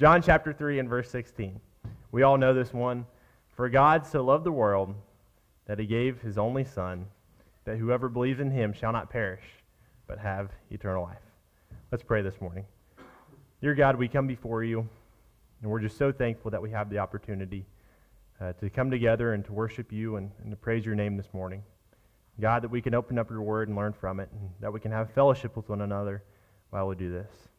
John chapter 3 and verse 16. We all know this one. For God so loved the world that he gave his only Son, that whoever believes in him shall not perish, but have eternal life. Let's pray this morning. Dear God, we come before you, and we're just so thankful that we have the opportunity uh, to come together and to worship you and, and to praise your name this morning. God, that we can open up your word and learn from it, and that we can have fellowship with one another while we do this.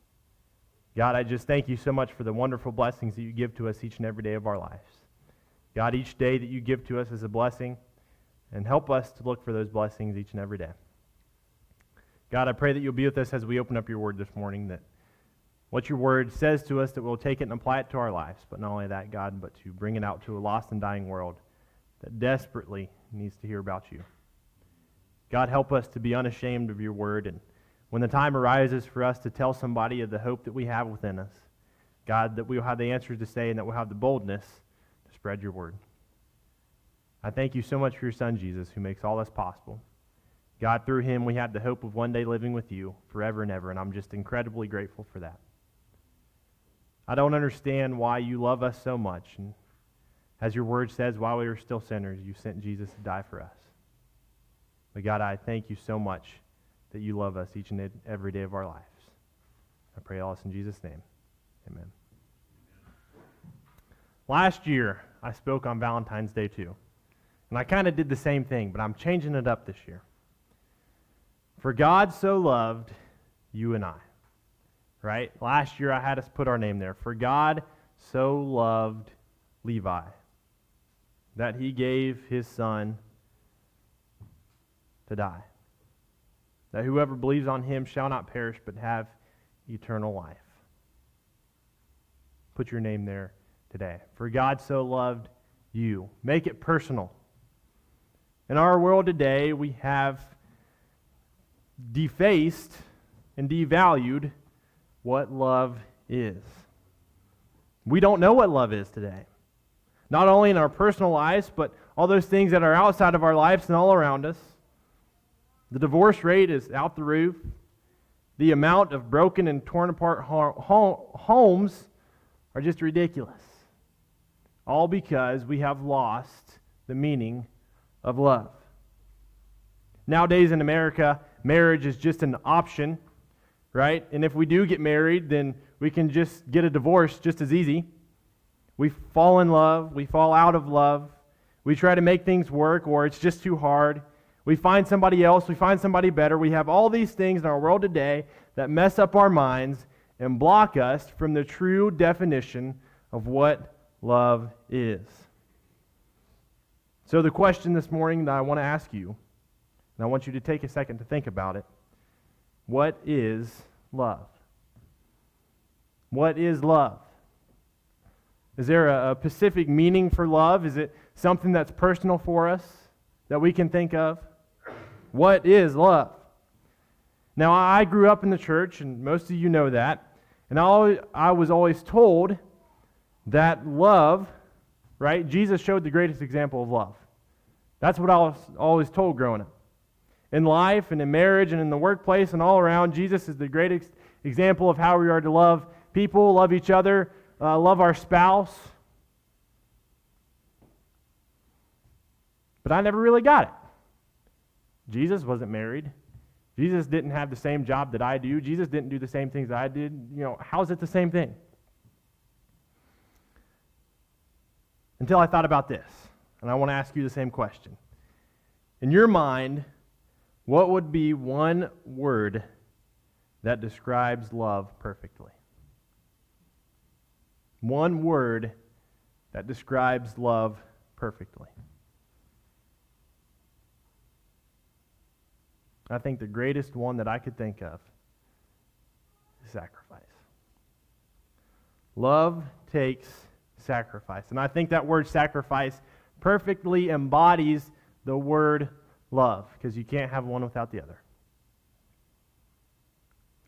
God, I just thank you so much for the wonderful blessings that you give to us each and every day of our lives. God, each day that you give to us is a blessing, and help us to look for those blessings each and every day. God, I pray that you'll be with us as we open up your word this morning, that what your word says to us, that we'll take it and apply it to our lives. But not only that, God, but to bring it out to a lost and dying world that desperately needs to hear about you. God, help us to be unashamed of your word and when the time arises for us to tell somebody of the hope that we have within us, God, that we will have the answers to say and that we'll have the boldness to spread your word. I thank you so much for your son, Jesus, who makes all this possible. God, through him, we have the hope of one day living with you forever and ever, and I'm just incredibly grateful for that. I don't understand why you love us so much. And as your word says, while we were still sinners, you sent Jesus to die for us. But God, I thank you so much that you love us each and every day of our lives. I pray all this in Jesus' name. Amen. Last year, I spoke on Valentine's Day too. And I kind of did the same thing, but I'm changing it up this year. For God so loved you and I. Right? Last year I had us put our name there. For God so loved Levi that he gave his son to die that whoever believes on him shall not perish but have eternal life. Put your name there today. For God so loved you. Make it personal. In our world today, we have defaced and devalued what love is. We don't know what love is today. Not only in our personal lives, but all those things that are outside of our lives and all around us. The divorce rate is out the roof. The amount of broken and torn apart homes are just ridiculous. All because we have lost the meaning of love. Nowadays in America, marriage is just an option, right? And if we do get married, then we can just get a divorce just as easy. We fall in love, we fall out of love, we try to make things work, or it's just too hard. We find somebody else, we find somebody better. We have all these things in our world today that mess up our minds and block us from the true definition of what love is. So, the question this morning that I want to ask you, and I want you to take a second to think about it what is love? What is love? Is there a, a specific meaning for love? Is it something that's personal for us that we can think of? What is love? Now, I grew up in the church, and most of you know that. And I was always told that love, right? Jesus showed the greatest example of love. That's what I was always told growing up. In life and in marriage and in the workplace and all around, Jesus is the greatest example of how we are to love people, love each other, uh, love our spouse. But I never really got it. Jesus wasn't married. Jesus didn't have the same job that I do. Jesus didn't do the same things that I did. You know, how is it the same thing? Until I thought about this, and I want to ask you the same question. In your mind, what would be one word that describes love perfectly? One word that describes love perfectly. I think the greatest one that I could think of is sacrifice. Love takes sacrifice. And I think that word sacrifice perfectly embodies the word love because you can't have one without the other.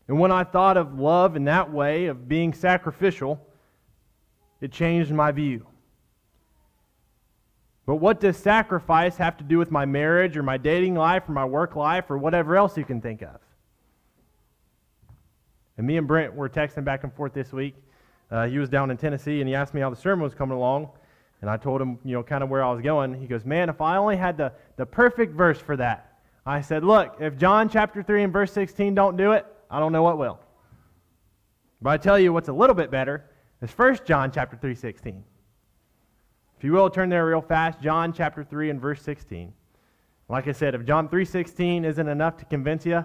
And when I thought of love in that way, of being sacrificial, it changed my view. But what does sacrifice have to do with my marriage or my dating life or my work life or whatever else you can think of? And me and Brent were texting back and forth this week Uh, he was down in Tennessee, and he asked me how the sermon was coming along. And I told him, you know, kind of where I was going. He goes, Man, if I only had the, the perfect verse for that. I said, Look, if John chapter 3 and verse 16 don't do it, I don't know what will. But I tell you what's a little bit better is 1 John chapter 3, 16. If you will, turn there real fast. John chapter 3 and verse 16. Like I said, if John 3:16 isn't enough to convince you,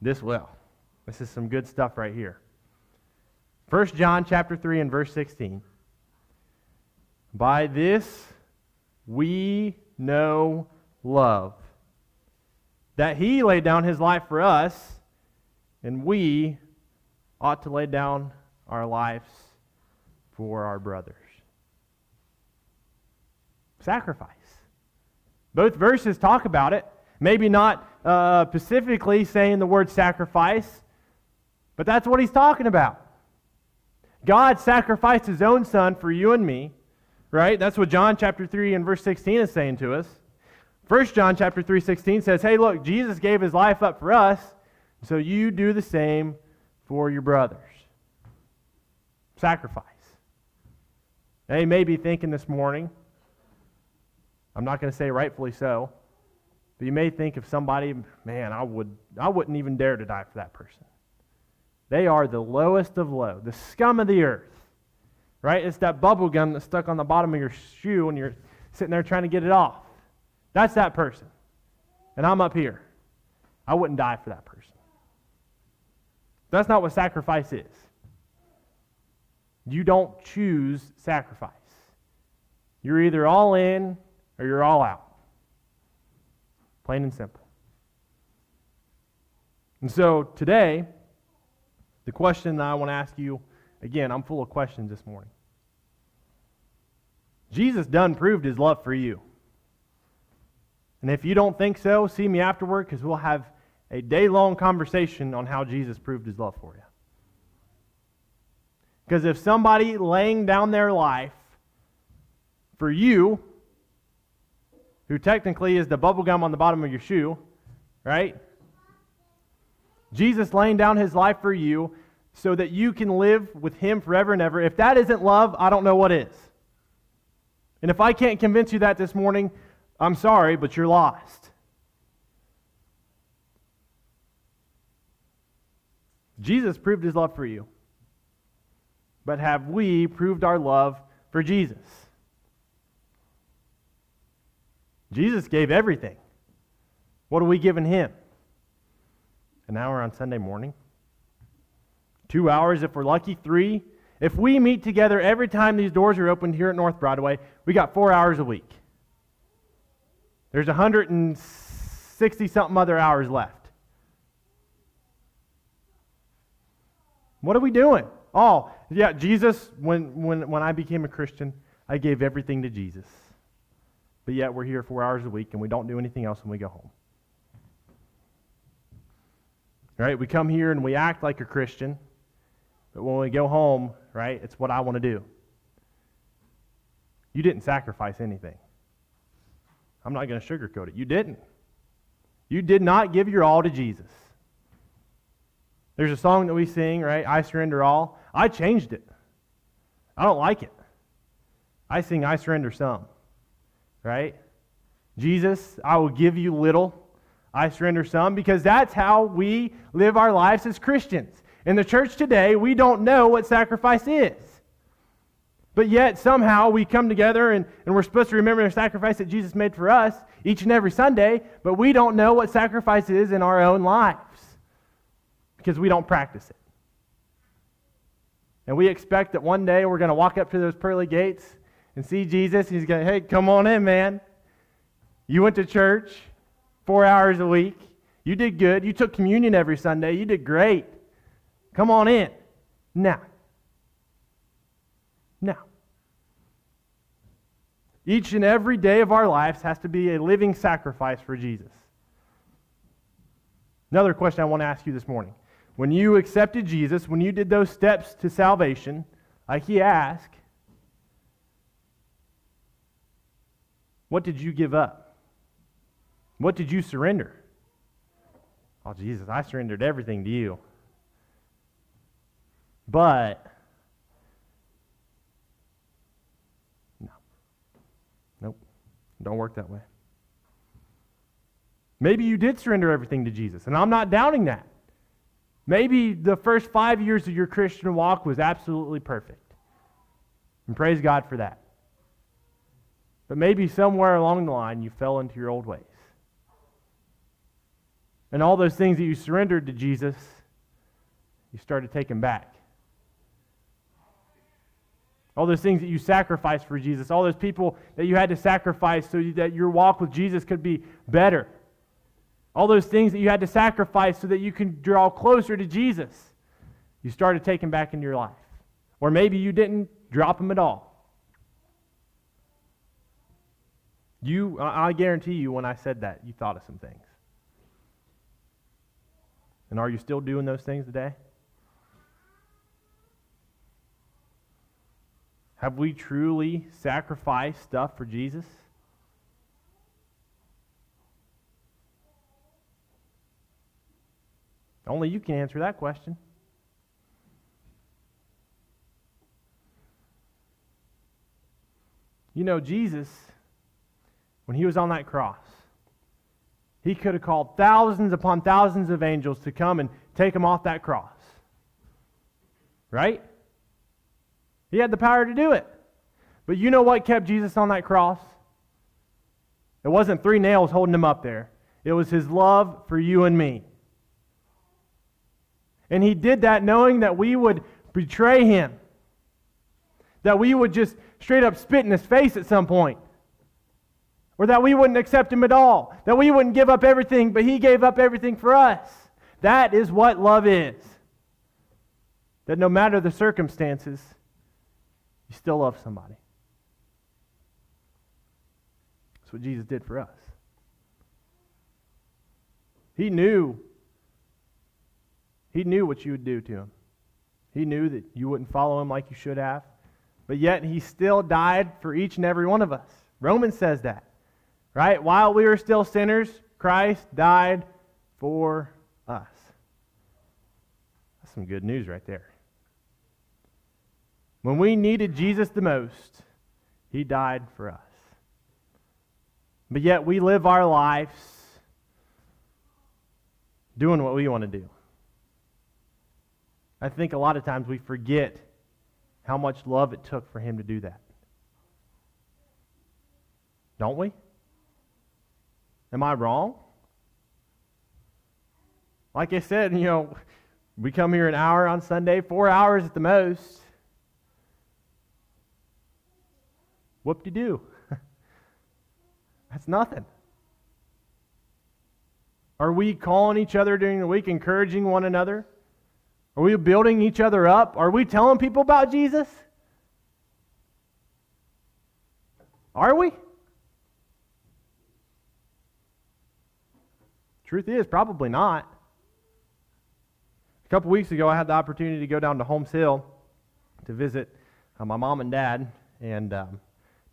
this will. This is some good stuff right here. 1 John chapter 3 and verse 16. By this we know love, that he laid down his life for us, and we ought to lay down our lives for our brothers. Sacrifice. Both verses talk about it. Maybe not uh, specifically saying the word sacrifice, but that's what he's talking about. God sacrificed his own son for you and me, right? That's what John chapter 3 and verse 16 is saying to us. First John chapter 3 16 says, Hey, look, Jesus gave his life up for us, so you do the same for your brothers. Sacrifice. Now, you may be thinking this morning, I'm not going to say rightfully so, but you may think of somebody, man, I, would, I wouldn't even dare to die for that person. They are the lowest of low, the scum of the earth. Right? It's that bubble gum that's stuck on the bottom of your shoe when you're sitting there trying to get it off. That's that person. And I'm up here. I wouldn't die for that person. That's not what sacrifice is. You don't choose sacrifice. You're either all in or you're all out. Plain and simple. And so today, the question that I want to ask you again, I'm full of questions this morning. Jesus done proved his love for you. And if you don't think so, see me afterward because we'll have a day long conversation on how Jesus proved his love for you. Because if somebody laying down their life for you who technically is the bubble gum on the bottom of your shoe, right? Jesus laying down his life for you so that you can live with him forever and ever. If that isn't love, I don't know what is. And if I can't convince you that this morning, I'm sorry, but you're lost. Jesus proved his love for you. But have we proved our love for Jesus? Jesus gave everything. What are we giving him? An hour on Sunday morning? Two hours if we're lucky, three. If we meet together every time these doors are opened here at North Broadway, we got four hours a week. There's 160 something other hours left. What are we doing? Oh, yeah, Jesus, when, when, when I became a Christian, I gave everything to Jesus but yet we're here four hours a week and we don't do anything else when we go home. Right? We come here and we act like a Christian, but when we go home, right, it's what I want to do. You didn't sacrifice anything. I'm not going to sugarcoat it. You didn't. You did not give your all to Jesus. There's a song that we sing, right? I surrender all. I changed it. I don't like it. I sing I surrender some right? Jesus, I will give you little, I surrender some, because that's how we live our lives as Christians. In the church today, we don't know what sacrifice is. But yet, somehow, we come together and, and we're supposed to remember the sacrifice that Jesus made for us each and every Sunday, but we don't know what sacrifice is in our own lives because we don't practice it. And we expect that one day we're going to walk up to those pearly gates and see Jesus, he's going, hey, come on in, man. You went to church four hours a week. You did good. You took communion every Sunday. You did great. Come on in. Now. Now. Each and every day of our lives has to be a living sacrifice for Jesus. Another question I want to ask you this morning. When you accepted Jesus, when you did those steps to salvation, like he asked, What did you give up? What did you surrender? Oh, Jesus, I surrendered everything to you. But, no. Nope. Don't work that way. Maybe you did surrender everything to Jesus, and I'm not doubting that. Maybe the first five years of your Christian walk was absolutely perfect. And praise God for that. But maybe somewhere along the line you fell into your old ways. And all those things that you surrendered to Jesus, you started taking back. All those things that you sacrificed for Jesus, all those people that you had to sacrifice so that your walk with Jesus could be better. All those things that you had to sacrifice so that you can draw closer to Jesus, you started taking back into your life. Or maybe you didn't drop them at all. You, I guarantee you, when I said that, you thought of some things. And are you still doing those things today? Have we truly sacrificed stuff for Jesus? Only you can answer that question. You know, Jesus, when he was on that cross, he could have called thousands upon thousands of angels to come and take him off that cross. Right? He had the power to do it. But you know what kept Jesus on that cross? It wasn't three nails holding him up there, it was his love for you and me. And he did that knowing that we would betray him, that we would just straight up spit in his face at some point, or that we wouldn't accept him at all, that we wouldn't give up everything, but he gave up everything for us. That is what love is. That no matter the circumstances, you still love somebody. That's what Jesus did for us. He knew he knew what you would do to him. He knew that you wouldn't follow him like you should have. But yet he still died for each and every one of us. Romans says that. Right? While we were still sinners, Christ died for us. That's some good news right there. When we needed Jesus the most, he died for us. But yet we live our lives doing what we want to do. I think a lot of times we forget how much love it took for him to do that. Don't we? Am I wrong? Like I said, you know, we come here an hour on Sunday, four hours at the most. Whoop de do. That's nothing. Are we calling each other during the week, encouraging one another? Are we building each other up? Are we telling people about Jesus? Are we? Truth is, probably not. A couple weeks ago, I had the opportunity to go down to Holmes Hill to visit uh, my mom and dad, and um,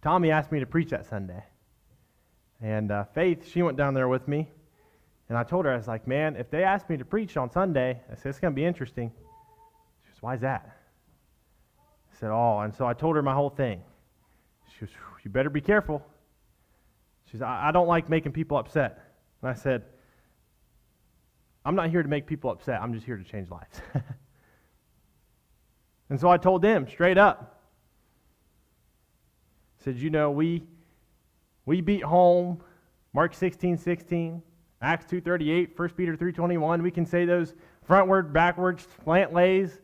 Tommy asked me to preach that Sunday. And uh, Faith, she went down there with me, and I told her, I was like, man, if they ask me to preach on Sunday, I said, it's going to be interesting. She goes, why is that? I said, oh. And so I told her my whole thing. She goes, you better be careful. She said, I, I don't like making people upset. And I said, I'm not here to make people upset. I'm just here to change lives. and so I told them straight up. I said, you know, we, we beat home Mark 16, 16. Acts 2.38, 1 Peter 3.21. We can say those frontward, backwards, slant lays,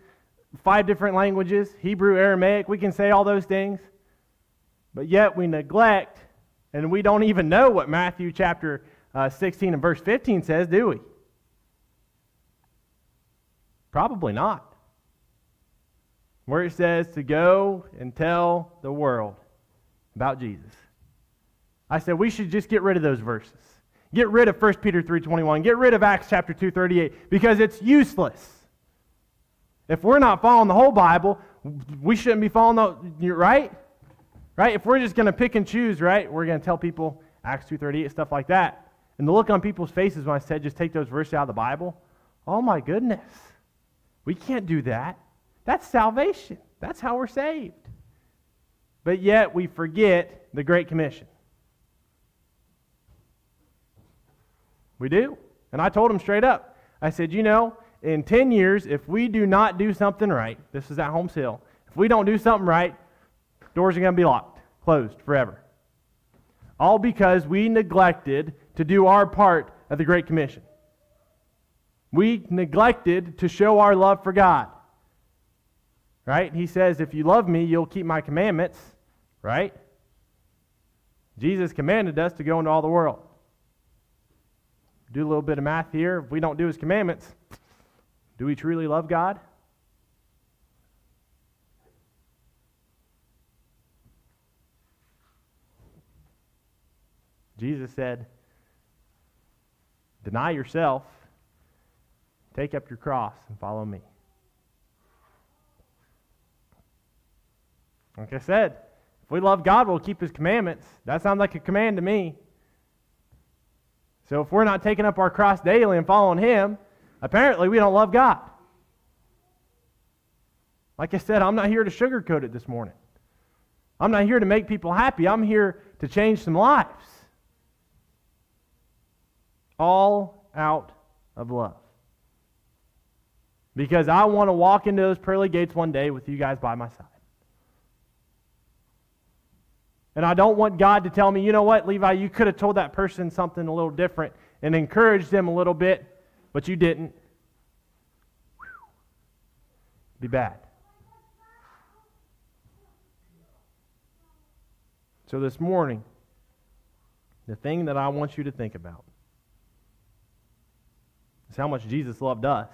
five different languages, Hebrew, Aramaic. We can say all those things. But yet we neglect, and we don't even know what Matthew chapter uh, 16 and verse 15 says, do we? Probably not. Where it says to go and tell the world about Jesus. I said we should just get rid of those verses. Get rid of 1 Peter 3.21. Get rid of Acts chapter 2.38 because it's useless. If we're not following the whole Bible, we shouldn't be following the, right? Right? If we're just going to pick and choose, right, we're going to tell people Acts 2.38, stuff like that. And the look on people's faces when I said just take those verses out of the Bible, oh my goodness. We can't do that. That's salvation. That's how we're saved. But yet we forget the Great Commission. We do. And I told him straight up I said, you know, in 10 years, if we do not do something right, this is at Holmes Hill, if we don't do something right, doors are going to be locked, closed forever. All because we neglected to do our part of the Great Commission. We neglected to show our love for God. Right? He says, If you love me, you'll keep my commandments. Right? Jesus commanded us to go into all the world. Do a little bit of math here. If we don't do his commandments, do we truly love God? Jesus said, Deny yourself, take up your cross, and follow me. Like I said, if we love God, we'll keep his commandments. That sounds like a command to me. So if we're not taking up our cross daily and following him, apparently we don't love God. Like I said, I'm not here to sugarcoat it this morning. I'm not here to make people happy. I'm here to change some lives all out of love. Because I want to walk into those pearly gates one day with you guys by my side. And I don't want God to tell me, you know what, Levi, you could have told that person something a little different and encouraged them a little bit, but you didn't. Be bad. So this morning, the thing that I want you to think about is how much Jesus loved us.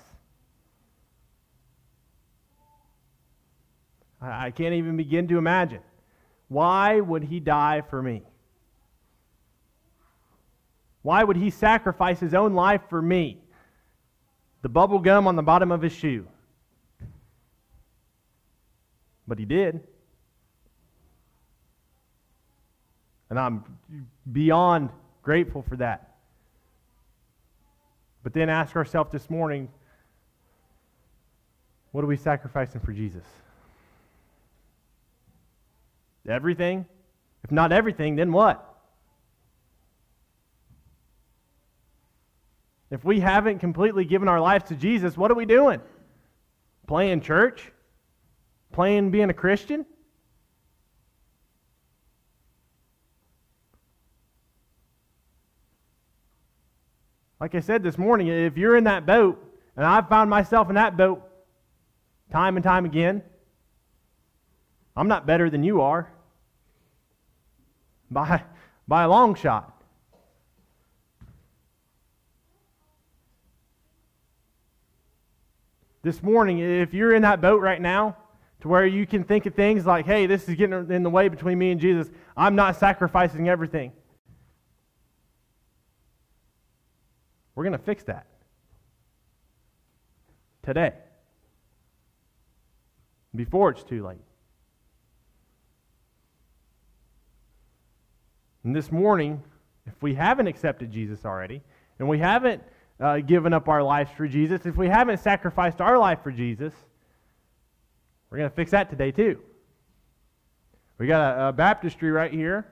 I, can't even begin to imagine. Why would he die for me? Why would he sacrifice his own life for me? The bubble gum on the bottom of his shoe. But he did. And I'm beyond grateful for that. But then ask ourselves this morning what are we sacrificing for Jesus? Everything? If not everything, then what? If we haven't completely given our lives to Jesus, what are we doing? Playing church? Playing being a Christian? Like I said this morning, if you're in that boat, and I've found myself in that boat time and time again, I'm not better than you are by, by a long shot. This morning, if you're in that boat right now, to where you can think of things like, hey, this is getting in the way between me and Jesus, I'm not sacrificing everything. We're going to fix that today before it's too late. And this morning, if we haven't accepted Jesus already, and we haven't uh, given up our lives for Jesus, if we haven't sacrificed our life for Jesus, we're going to fix that today too. We got a, a baptistry right here,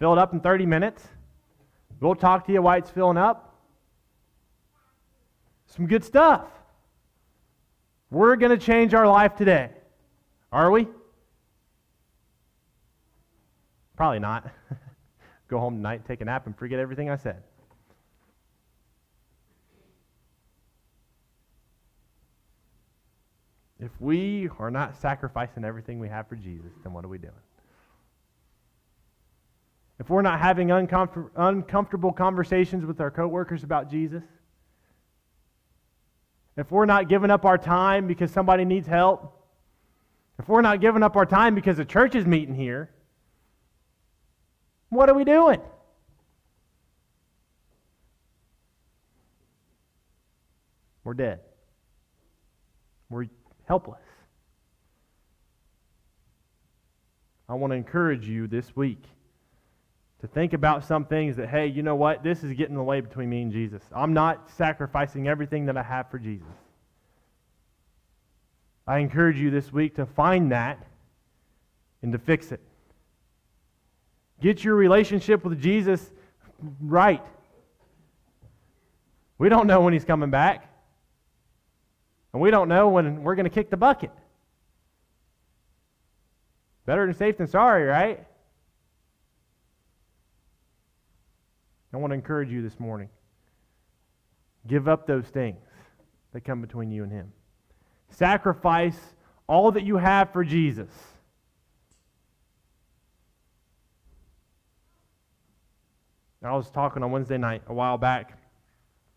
filled up in 30 minutes. We'll talk to you while it's filling up. Some good stuff. We're going to change our life today. Are we? Probably not. Go home tonight, take a nap, and forget everything I said. If we are not sacrificing everything we have for Jesus, then what are we doing? If we're not having uncomfort- uncomfortable conversations with our coworkers about Jesus, if we're not giving up our time because somebody needs help, if we're not giving up our time because the church is meeting here, what are we doing? We're dead. We're helpless. I want to encourage you this week to think about some things that, hey, you know what? This is getting in the way between me and Jesus. I'm not sacrificing everything that I have for Jesus. I encourage you this week to find that and to fix it. Get your relationship with Jesus right. We don't know when he's coming back. And we don't know when we're going to kick the bucket. Better than safe than sorry, right? I want to encourage you this morning. Give up those things that come between you and Him. Sacrifice all that you have for Jesus. I was talking on Wednesday night a while back.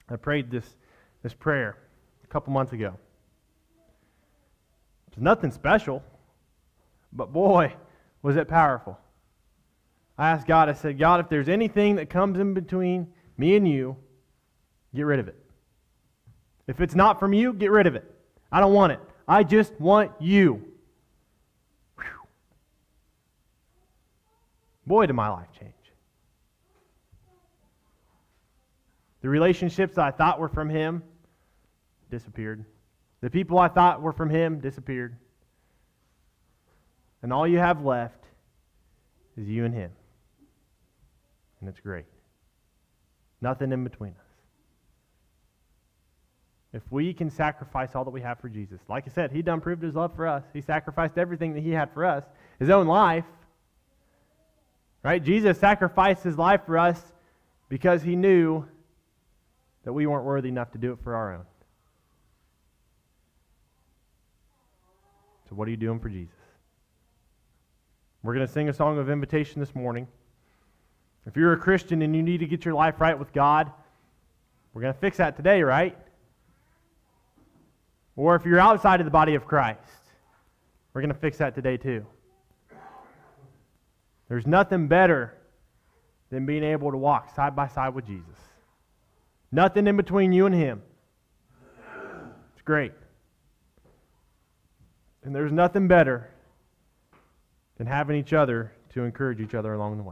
I prayed this, this prayer a couple months ago. It's nothing special, but boy, was it powerful. I asked God, I said, God, if there's anything that comes in between me and you, get rid of it. If it's not from you, get rid of it. I don't want it. I just want you. Whew. Boy, did my life change. The relationships I thought were from him disappeared. The people I thought were from him disappeared. And all you have left is you and him. And it's great. Nothing in between us. If we can sacrifice all that we have for Jesus, like I said, he done proved his love for us. He sacrificed everything that he had for us, his own life. Right? Jesus sacrificed his life for us because he knew that we weren't worthy enough to do it for our own. So, what are you doing for Jesus? We're going to sing a song of invitation this morning. If you're a Christian and you need to get your life right with God, we're going to fix that today, right? Or if you're outside of the body of Christ, we're going to fix that today too. There's nothing better than being able to walk side by side with Jesus. Nothing in between you and Him. It's great. And there's nothing better than having each other to encourage each other along the way.